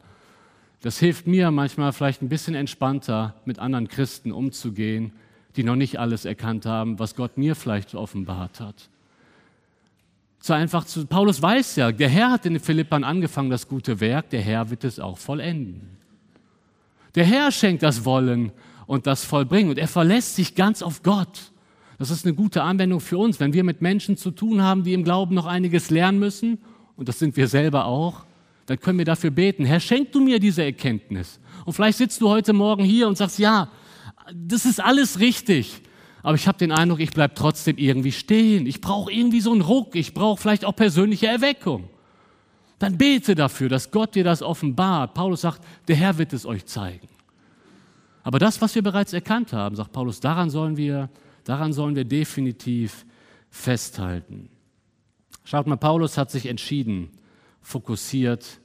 Das hilft mir manchmal vielleicht ein bisschen entspannter, mit anderen Christen umzugehen, die noch nicht alles erkannt haben, was Gott mir vielleicht offenbart hat. So einfach zu, Paulus weiß ja, der Herr hat in den Philippern angefangen, das gute Werk, der Herr wird es auch vollenden. Der Herr schenkt das Wollen und das Vollbringen und er verlässt sich ganz auf Gott. Das ist eine gute Anwendung für uns, wenn wir mit Menschen zu tun haben, die im Glauben noch einiges lernen müssen, und das sind wir selber auch, dann können wir dafür beten, Herr, schenk du mir diese Erkenntnis. Und vielleicht sitzt du heute Morgen hier und sagst, ja, das ist alles richtig, aber ich habe den Eindruck, ich bleibe trotzdem irgendwie stehen. Ich brauche irgendwie so einen Ruck, ich brauche vielleicht auch persönliche Erweckung. Dann bete dafür, dass Gott dir das offenbart. Paulus sagt, der Herr wird es euch zeigen. Aber das, was wir bereits erkannt haben, sagt Paulus, daran sollen wir, daran sollen wir definitiv festhalten. Schaut mal, Paulus hat sich entschieden, fokussiert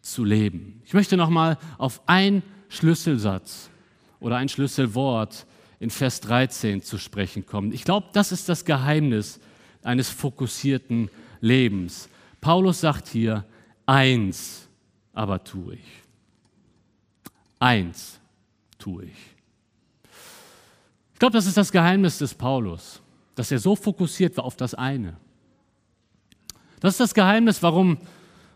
zu leben. Ich möchte noch mal auf einen Schlüsselsatz oder ein Schlüsselwort in Vers 13 zu sprechen kommen. Ich glaube, das ist das Geheimnis eines fokussierten Lebens. Paulus sagt hier, eins aber tue ich. Eins tue ich. Ich glaube, das ist das Geheimnis des Paulus, dass er so fokussiert war auf das eine. Das ist das Geheimnis, warum,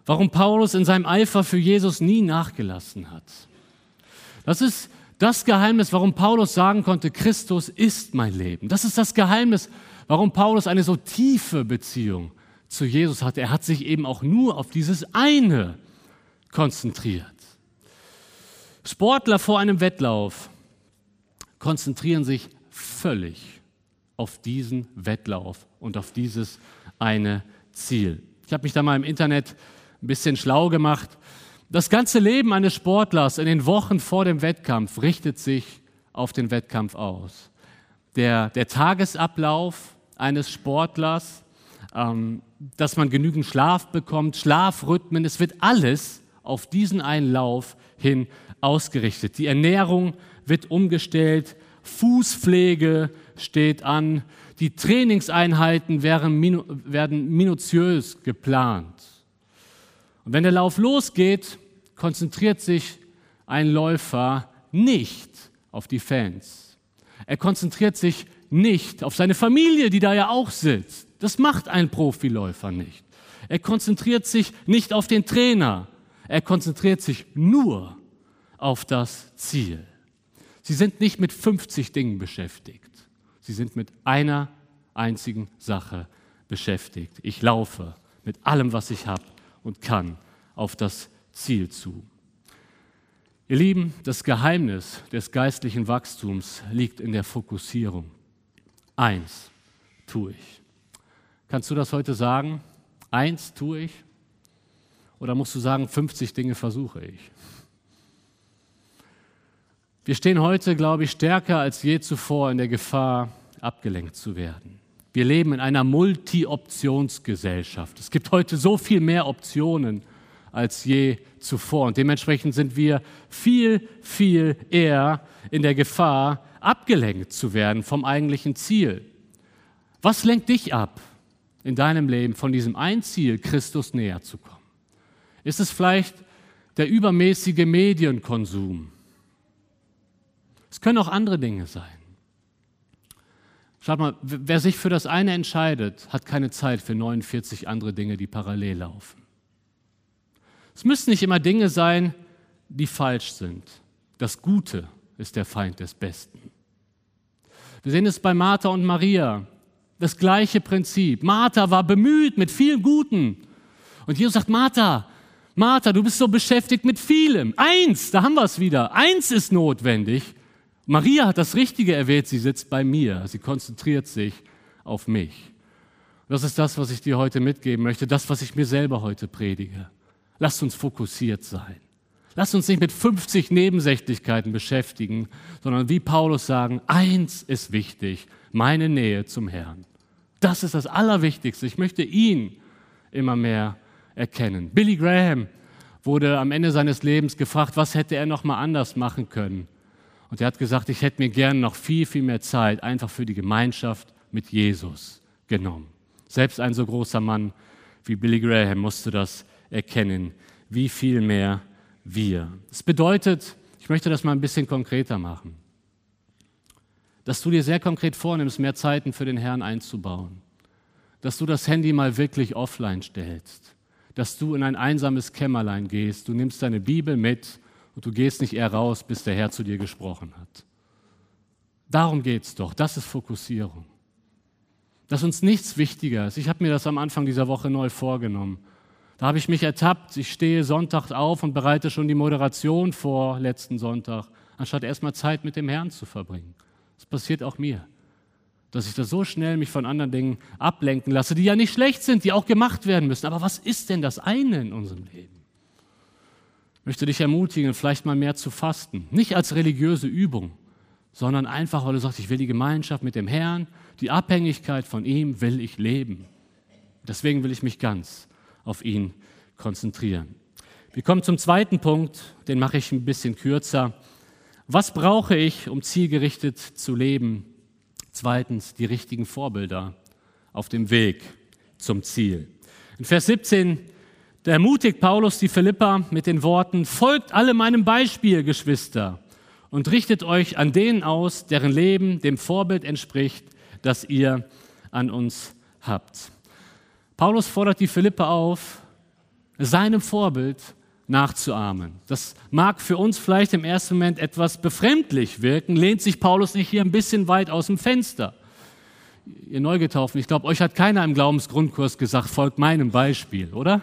warum Paulus in seinem Eifer für Jesus nie nachgelassen hat. Das ist das Geheimnis, warum Paulus sagen konnte, Christus ist mein Leben. Das ist das Geheimnis, warum Paulus eine so tiefe Beziehung zu Jesus hatte. Er hat sich eben auch nur auf dieses eine konzentriert. Sportler vor einem Wettlauf konzentrieren sich völlig auf diesen Wettlauf und auf dieses eine Ziel. Ich habe mich da mal im Internet ein bisschen schlau gemacht. Das ganze Leben eines Sportlers in den Wochen vor dem Wettkampf richtet sich auf den Wettkampf aus. Der, der Tagesablauf eines Sportlers, ähm, dass man genügend Schlaf bekommt, Schlafrhythmen, es wird alles auf diesen einen Lauf hin ausgerichtet. Die Ernährung wird umgestellt, Fußpflege steht an, die Trainingseinheiten werden, werden minutiös geplant. Und wenn der Lauf losgeht, konzentriert sich ein Läufer nicht auf die Fans. Er konzentriert sich nicht auf seine Familie, die da ja auch sitzt. Das macht ein Profiläufer nicht. Er konzentriert sich nicht auf den Trainer. Er konzentriert sich nur auf das Ziel. Sie sind nicht mit 50 Dingen beschäftigt. Sie sind mit einer einzigen Sache beschäftigt. Ich laufe mit allem, was ich habe und kann, auf das Ziel zu. Ihr Lieben, das Geheimnis des geistlichen Wachstums liegt in der Fokussierung. Eins tue ich. Kannst du das heute sagen? Eins tue ich? Oder musst du sagen, 50 Dinge versuche ich? Wir stehen heute, glaube ich, stärker als je zuvor in der Gefahr, abgelenkt zu werden. Wir leben in einer Multi-Optionsgesellschaft. Es gibt heute so viel mehr Optionen als je zuvor. Und dementsprechend sind wir viel, viel eher in der Gefahr, abgelenkt zu werden vom eigentlichen Ziel. Was lenkt dich ab in deinem Leben von diesem ein Ziel, Christus näher zu kommen? Ist es vielleicht der übermäßige Medienkonsum? Es können auch andere Dinge sein. Schaut mal, wer sich für das eine entscheidet, hat keine Zeit für 49 andere Dinge, die parallel laufen. Es müssen nicht immer Dinge sein, die falsch sind. Das Gute ist der Feind des Besten. Wir sehen es bei Martha und Maria. Das gleiche Prinzip. Martha war bemüht mit viel Guten. Und Jesus sagt, Martha, Martha, du bist so beschäftigt mit vielem. Eins, da haben wir es wieder. Eins ist notwendig. Maria hat das Richtige erwählt. Sie sitzt bei mir. Sie konzentriert sich auf mich. Das ist das, was ich dir heute mitgeben möchte. Das, was ich mir selber heute predige. Lasst uns fokussiert sein. Lasst uns nicht mit 50 Nebensächlichkeiten beschäftigen, sondern wie Paulus sagen, eins ist wichtig, meine Nähe zum Herrn. Das ist das Allerwichtigste. Ich möchte ihn immer mehr erkennen. Billy Graham wurde am Ende seines Lebens gefragt, was hätte er noch mal anders machen können? Und er hat gesagt, ich hätte mir gern noch viel, viel mehr Zeit einfach für die Gemeinschaft mit Jesus genommen. Selbst ein so großer Mann wie Billy Graham musste das erkennen, wie viel mehr wir. Das bedeutet, ich möchte das mal ein bisschen konkreter machen, dass du dir sehr konkret vornimmst, mehr Zeiten für den Herrn einzubauen, dass du das Handy mal wirklich offline stellst, dass du in ein einsames Kämmerlein gehst, du nimmst deine Bibel mit und du gehst nicht eher raus, bis der Herr zu dir gesprochen hat. Darum geht es doch, das ist Fokussierung. Dass uns nichts wichtiger ist. Ich habe mir das am Anfang dieser Woche neu vorgenommen. Da habe ich mich ertappt, ich stehe Sonntag auf und bereite schon die Moderation vor letzten Sonntag, anstatt erstmal Zeit mit dem Herrn zu verbringen. Das passiert auch mir dass ich da so schnell mich von anderen Dingen ablenken lasse, die ja nicht schlecht sind, die auch gemacht werden müssen. Aber was ist denn das eine in unserem Leben? Möchte dich ermutigen, vielleicht mal mehr zu fasten. Nicht als religiöse Übung, sondern einfach, weil du sagst, ich will die Gemeinschaft mit dem Herrn, die Abhängigkeit von ihm will ich leben. Deswegen will ich mich ganz auf ihn konzentrieren. Wir kommen zum zweiten Punkt, den mache ich ein bisschen kürzer. Was brauche ich, um zielgerichtet zu leben? Zweitens, die richtigen Vorbilder auf dem Weg zum Ziel. In Vers 17 da ermutigt Paulus die Philippa mit den Worten, folgt alle meinem Beispiel, Geschwister, und richtet euch an denen aus, deren Leben dem Vorbild entspricht, das ihr an uns habt. Paulus fordert die Philippa auf, seinem Vorbild nachzuahmen. Das mag für uns vielleicht im ersten Moment etwas befremdlich wirken, lehnt sich Paulus nicht hier ein bisschen weit aus dem Fenster. Ihr Neugetaufen, ich glaube, euch hat keiner im Glaubensgrundkurs gesagt, folgt meinem Beispiel, oder?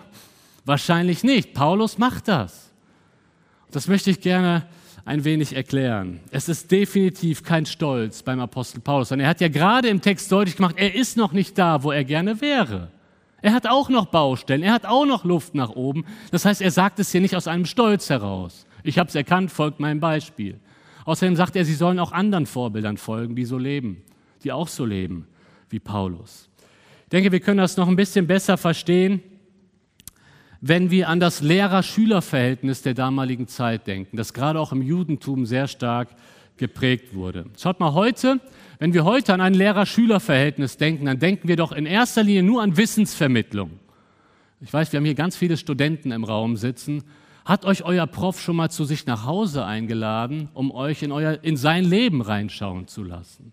Wahrscheinlich nicht. Paulus macht das. Das möchte ich gerne ein wenig erklären. Es ist definitiv kein Stolz beim Apostel Paulus, sondern er hat ja gerade im Text deutlich gemacht, er ist noch nicht da, wo er gerne wäre. Er hat auch noch Baustellen, er hat auch noch Luft nach oben. Das heißt, er sagt es hier nicht aus einem Stolz heraus. Ich habe es erkannt, folgt meinem Beispiel. Außerdem sagt er, sie sollen auch anderen Vorbildern folgen, die so leben, die auch so leben wie Paulus. Ich denke, wir können das noch ein bisschen besser verstehen, wenn wir an das Lehrer-Schüler-Verhältnis der damaligen Zeit denken, das gerade auch im Judentum sehr stark geprägt wurde. Schaut mal heute, wenn wir heute an ein Lehrer-Schüler-Verhältnis denken, dann denken wir doch in erster Linie nur an Wissensvermittlung. Ich weiß, wir haben hier ganz viele Studenten im Raum sitzen. Hat euch euer Prof schon mal zu sich nach Hause eingeladen, um euch in, euer, in sein Leben reinschauen zu lassen?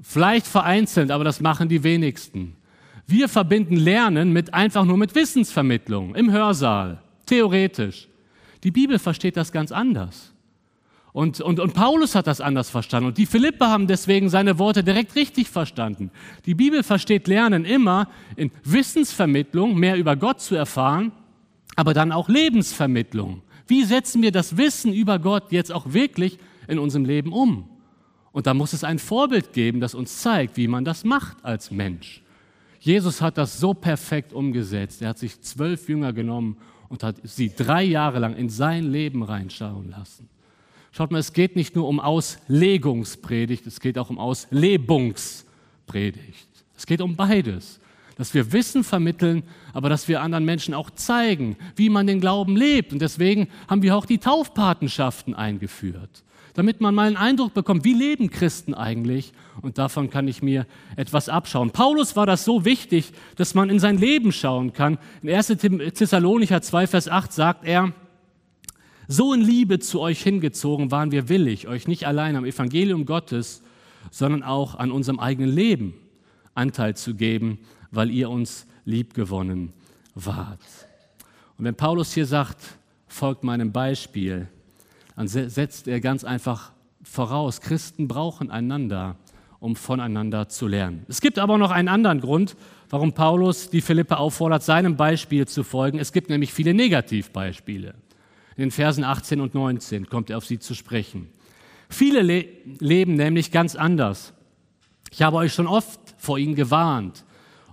Vielleicht vereinzelt, aber das machen die wenigsten. Wir verbinden Lernen mit einfach nur mit Wissensvermittlung im Hörsaal, theoretisch. Die Bibel versteht das ganz anders. Und, und, und Paulus hat das anders verstanden. Und die Philippe haben deswegen seine Worte direkt richtig verstanden. Die Bibel versteht Lernen immer in Wissensvermittlung, mehr über Gott zu erfahren, aber dann auch Lebensvermittlung. Wie setzen wir das Wissen über Gott jetzt auch wirklich in unserem Leben um? Und da muss es ein Vorbild geben, das uns zeigt, wie man das macht als Mensch. Jesus hat das so perfekt umgesetzt. Er hat sich zwölf Jünger genommen und hat sie drei Jahre lang in sein Leben reinschauen lassen. Schaut mal, es geht nicht nur um Auslegungspredigt, es geht auch um Auslebungspredigt. Es geht um beides. Dass wir Wissen vermitteln, aber dass wir anderen Menschen auch zeigen, wie man den Glauben lebt. Und deswegen haben wir auch die Taufpatenschaften eingeführt, damit man mal einen Eindruck bekommt, wie leben Christen eigentlich. Und davon kann ich mir etwas abschauen. Paulus war das so wichtig, dass man in sein Leben schauen kann. In 1. Thessalonicher 2, Vers 8 sagt er, so in Liebe zu euch hingezogen waren wir willig, euch nicht allein am Evangelium Gottes, sondern auch an unserem eigenen Leben Anteil zu geben, weil ihr uns liebgewonnen wart. Und wenn Paulus hier sagt, folgt meinem Beispiel, dann setzt er ganz einfach voraus, Christen brauchen einander, um voneinander zu lernen. Es gibt aber noch einen anderen Grund, warum Paulus die Philippe auffordert, seinem Beispiel zu folgen. Es gibt nämlich viele Negativbeispiele. In den Versen 18 und 19 kommt er auf sie zu sprechen. Viele le leben nämlich ganz anders. Ich habe euch schon oft vor ihnen gewarnt.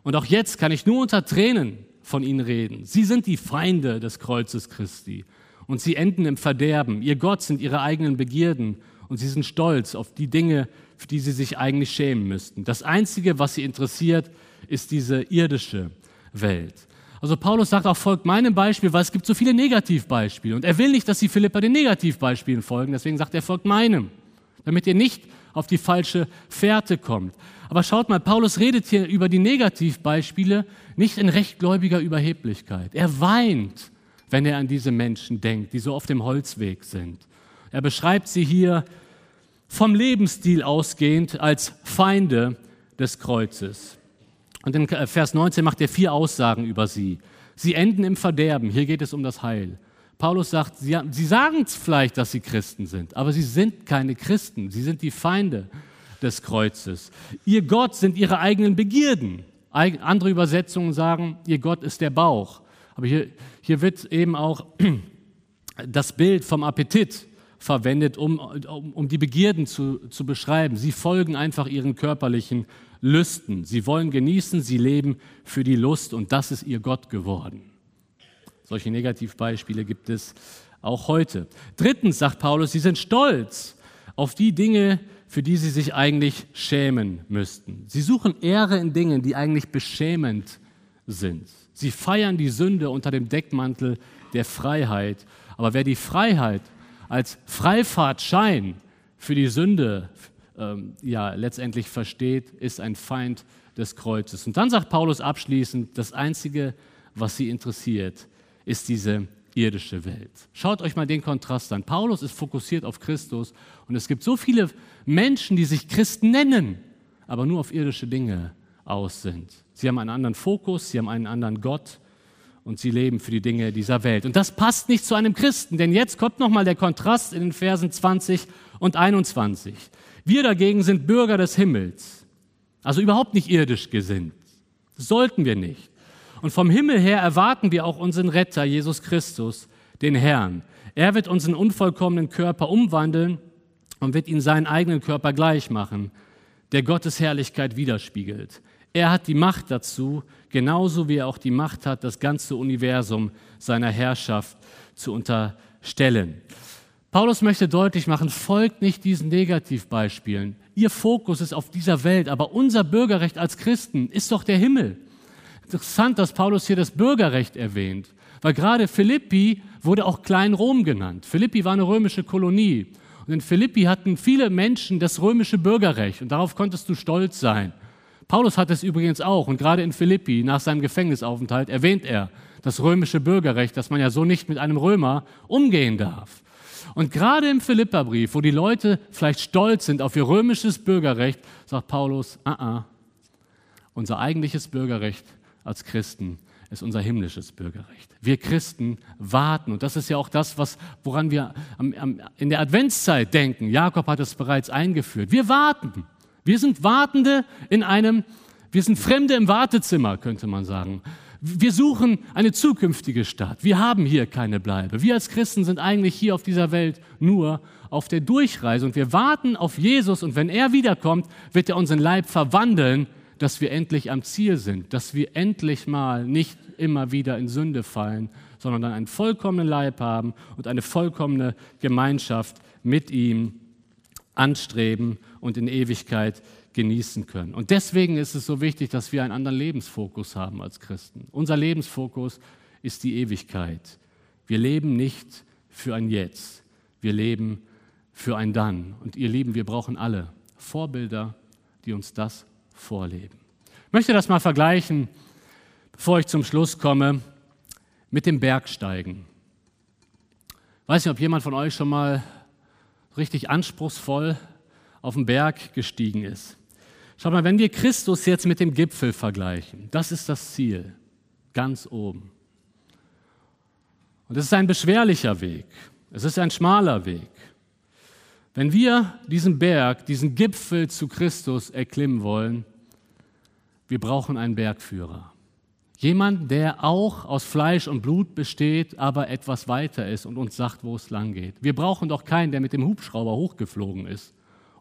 Und auch jetzt kann ich nur unter Tränen von ihnen reden. Sie sind die Feinde des Kreuzes Christi. Und sie enden im Verderben. Ihr Gott sind ihre eigenen Begierden. Und sie sind stolz auf die Dinge, für die sie sich eigentlich schämen müssten. Das Einzige, was sie interessiert, ist diese irdische Welt. Also Paulus sagt auch, folgt meinem Beispiel, weil es gibt so viele Negativbeispiele. Und er will nicht, dass die Philippa den Negativbeispielen folgen. Deswegen sagt er, folgt meinem, damit ihr nicht auf die falsche Fährte kommt. Aber schaut mal, Paulus redet hier über die Negativbeispiele nicht in rechtgläubiger Überheblichkeit. Er weint, wenn er an diese Menschen denkt, die so auf dem Holzweg sind. Er beschreibt sie hier vom Lebensstil ausgehend als Feinde des Kreuzes. Und in Vers 19 macht er vier Aussagen über sie. Sie enden im Verderben. Hier geht es um das Heil. Paulus sagt, sie, sie sagen vielleicht, dass sie Christen sind, aber sie sind keine Christen. Sie sind die Feinde des Kreuzes. Ihr Gott sind ihre eigenen Begierden. Andere Übersetzungen sagen, ihr Gott ist der Bauch. Aber hier, hier wird eben auch das Bild vom Appetit verwendet, um, um, um die Begierden zu, zu beschreiben. Sie folgen einfach ihren körperlichen Lüsten. Sie wollen genießen, sie leben für die Lust und das ist ihr Gott geworden. Solche Negativbeispiele gibt es auch heute. Drittens sagt Paulus, sie sind stolz auf die Dinge, für die sie sich eigentlich schämen müssten. Sie suchen Ehre in Dingen, die eigentlich beschämend sind. Sie feiern die Sünde unter dem Deckmantel der Freiheit. Aber wer die Freiheit als Freifahrtschein für die Sünde ähm, ja, letztendlich versteht, ist ein Feind des Kreuzes. Und dann sagt Paulus abschließend, das Einzige, was sie interessiert, ist diese irdische Welt. Schaut euch mal den Kontrast an. Paulus ist fokussiert auf Christus und es gibt so viele Menschen, die sich Christen nennen, aber nur auf irdische Dinge aus sind. Sie haben einen anderen Fokus, sie haben einen anderen Gott und sie leben für die Dinge dieser Welt. Und das passt nicht zu einem Christen, denn jetzt kommt nochmal der Kontrast in den Versen 20 und 21. Wir dagegen sind Bürger des Himmels, also überhaupt nicht irdisch gesinnt. Das sollten wir nicht. Und vom Himmel her erwarten wir auch unseren Retter, Jesus Christus, den Herrn. Er wird unseren unvollkommenen Körper umwandeln und wird ihn seinen eigenen Körper gleich machen, der Gottes Herrlichkeit widerspiegelt. Er hat die Macht dazu, genauso wie er auch die Macht hat, das ganze Universum seiner Herrschaft zu unterstellen. Paulus möchte deutlich machen, folgt nicht diesen Negativbeispielen. Ihr Fokus ist auf dieser Welt, aber unser Bürgerrecht als Christen ist doch der Himmel. Interessant, dass Paulus hier das Bürgerrecht erwähnt, weil gerade Philippi wurde auch Klein-Rom genannt. Philippi war eine römische Kolonie und in Philippi hatten viele Menschen das römische Bürgerrecht und darauf konntest du stolz sein. Paulus hat es übrigens auch und gerade in Philippi nach seinem Gefängnisaufenthalt erwähnt er das römische Bürgerrecht, dass man ja so nicht mit einem Römer umgehen darf. Und gerade im Philipperbrief, wo die Leute vielleicht stolz sind auf ihr römisches Bürgerrecht, sagt Paulus, ah, ah, unser eigentliches Bürgerrecht als Christen ist unser himmlisches Bürgerrecht. Wir Christen warten, und das ist ja auch das, was, woran wir am, am, in der Adventszeit denken. Jakob hat es bereits eingeführt. Wir warten. Wir sind Wartende in einem, wir sind Fremde im Wartezimmer, könnte man sagen. Wir suchen eine zukünftige Stadt. Wir haben hier keine Bleibe. Wir als Christen sind eigentlich hier auf dieser Welt nur auf der Durchreise und wir warten auf Jesus und wenn er wiederkommt, wird er unseren Leib verwandeln dass wir endlich am Ziel sind, dass wir endlich mal nicht immer wieder in Sünde fallen, sondern dann einen vollkommenen Leib haben und eine vollkommene Gemeinschaft mit ihm anstreben und in Ewigkeit genießen können. Und deswegen ist es so wichtig, dass wir einen anderen Lebensfokus haben als Christen. Unser Lebensfokus ist die Ewigkeit. Wir leben nicht für ein Jetzt, wir leben für ein Dann. Und ihr Lieben, wir brauchen alle Vorbilder, die uns das vorleben. Ich möchte das mal vergleichen, bevor ich zum Schluss komme, mit dem Bergsteigen. Ich weiß nicht, ob jemand von euch schon mal richtig anspruchsvoll auf den Berg gestiegen ist. Schaut mal, wenn wir Christus jetzt mit dem Gipfel vergleichen, das ist das Ziel, ganz oben. Und es ist ein beschwerlicher Weg, es ist ein schmaler Weg. Wenn wir diesen Berg, diesen Gipfel zu Christus erklimmen wollen, wir brauchen einen Bergführer. Jemand, der auch aus Fleisch und Blut besteht, aber etwas weiter ist und uns sagt, wo es lang geht. Wir brauchen doch keinen, der mit dem Hubschrauber hochgeflogen ist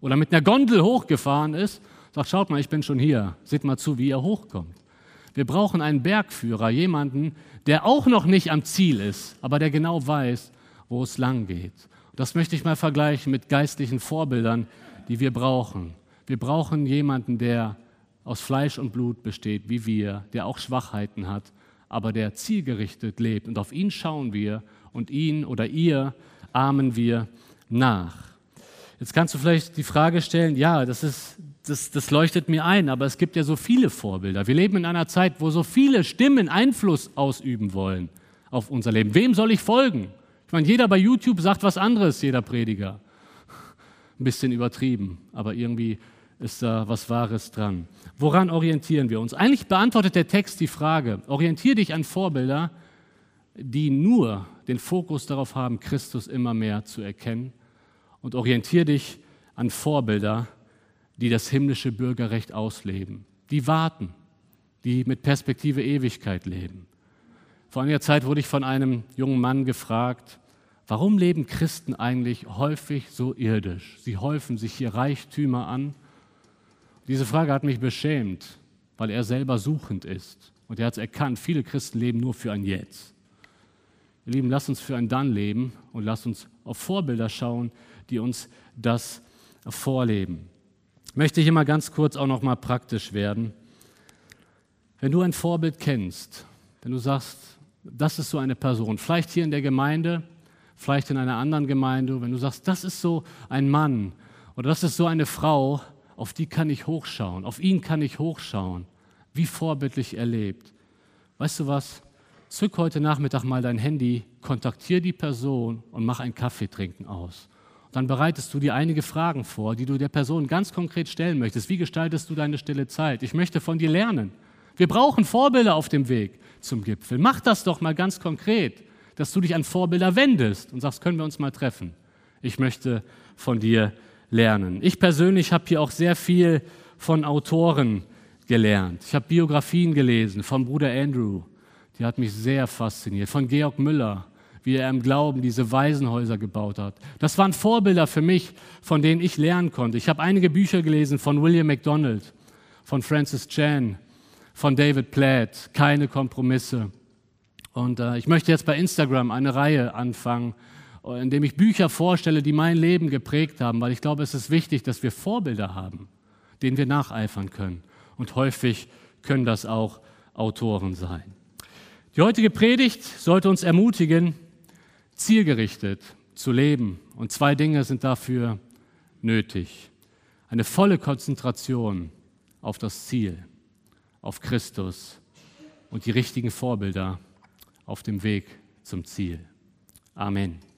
oder mit einer Gondel hochgefahren ist, sagt, schaut mal, ich bin schon hier, seht mal zu, wie er hochkommt. Wir brauchen einen Bergführer, jemanden, der auch noch nicht am Ziel ist, aber der genau weiß, wo es lang geht. Das möchte ich mal vergleichen mit geistlichen Vorbildern, die wir brauchen. Wir brauchen jemanden, der aus Fleisch und Blut besteht, wie wir, der auch Schwachheiten hat, aber der zielgerichtet lebt. Und auf ihn schauen wir und ihn oder ihr ahmen wir nach. Jetzt kannst du vielleicht die Frage stellen, ja, das, ist, das, das leuchtet mir ein, aber es gibt ja so viele Vorbilder. Wir leben in einer Zeit, wo so viele Stimmen Einfluss ausüben wollen auf unser Leben. Wem soll ich folgen? Ich meine, jeder bei YouTube sagt was anderes, jeder Prediger. Ein bisschen übertrieben, aber irgendwie ist da was Wahres dran. Woran orientieren wir uns? Eigentlich beantwortet der Text die Frage, orientiere dich an Vorbilder, die nur den Fokus darauf haben, Christus immer mehr zu erkennen und orientiere dich an Vorbilder, die das himmlische Bürgerrecht ausleben, die warten, die mit Perspektive Ewigkeit leben. Vor einiger Zeit wurde ich von einem jungen Mann gefragt, warum leben Christen eigentlich häufig so irdisch? Sie häufen sich hier Reichtümer an. Diese Frage hat mich beschämt, weil er selber suchend ist. Und er hat es erkannt, viele Christen leben nur für ein Jetzt. Ihr Lieben, lasst uns für ein Dann leben und lasst uns auf Vorbilder schauen, die uns das vorleben. Möchte ich immer ganz kurz auch noch mal praktisch werden. Wenn du ein Vorbild kennst, wenn du sagst, das ist so eine Person, vielleicht hier in der Gemeinde, vielleicht in einer anderen Gemeinde, wenn du sagst, das ist so ein Mann oder das ist so eine Frau, auf die kann ich hochschauen, auf ihn kann ich hochschauen, wie vorbildlich er lebt. Weißt du was? Zück heute Nachmittag mal dein Handy, kontaktier die Person und mach ein Kaffeetrinken aus. Dann bereitest du dir einige Fragen vor, die du der Person ganz konkret stellen möchtest. Wie gestaltest du deine stille Zeit? Ich möchte von dir lernen. Wir brauchen Vorbilder auf dem Weg zum Gipfel. Mach das doch mal ganz konkret, dass du dich an Vorbilder wendest und sagst, können wir uns mal treffen? Ich möchte von dir lernen. Ich persönlich habe hier auch sehr viel von Autoren gelernt. Ich habe Biografien gelesen von Bruder Andrew, die hat mich sehr fasziniert. Von Georg Müller, wie er im Glauben diese Waisenhäuser gebaut hat. Das waren Vorbilder für mich, von denen ich lernen konnte. Ich habe einige Bücher gelesen von William MacDonald, von Francis Chan, von David Platt, keine Kompromisse. Und äh, ich möchte jetzt bei Instagram eine Reihe anfangen, in dem ich Bücher vorstelle, die mein Leben geprägt haben, weil ich glaube, es ist wichtig, dass wir Vorbilder haben, denen wir nacheifern können. Und häufig können das auch Autoren sein. Die heutige Predigt sollte uns ermutigen, zielgerichtet zu leben. Und zwei Dinge sind dafür nötig. Eine volle Konzentration auf das Ziel, auf Christus und die richtigen Vorbilder auf dem Weg zum Ziel. Amen.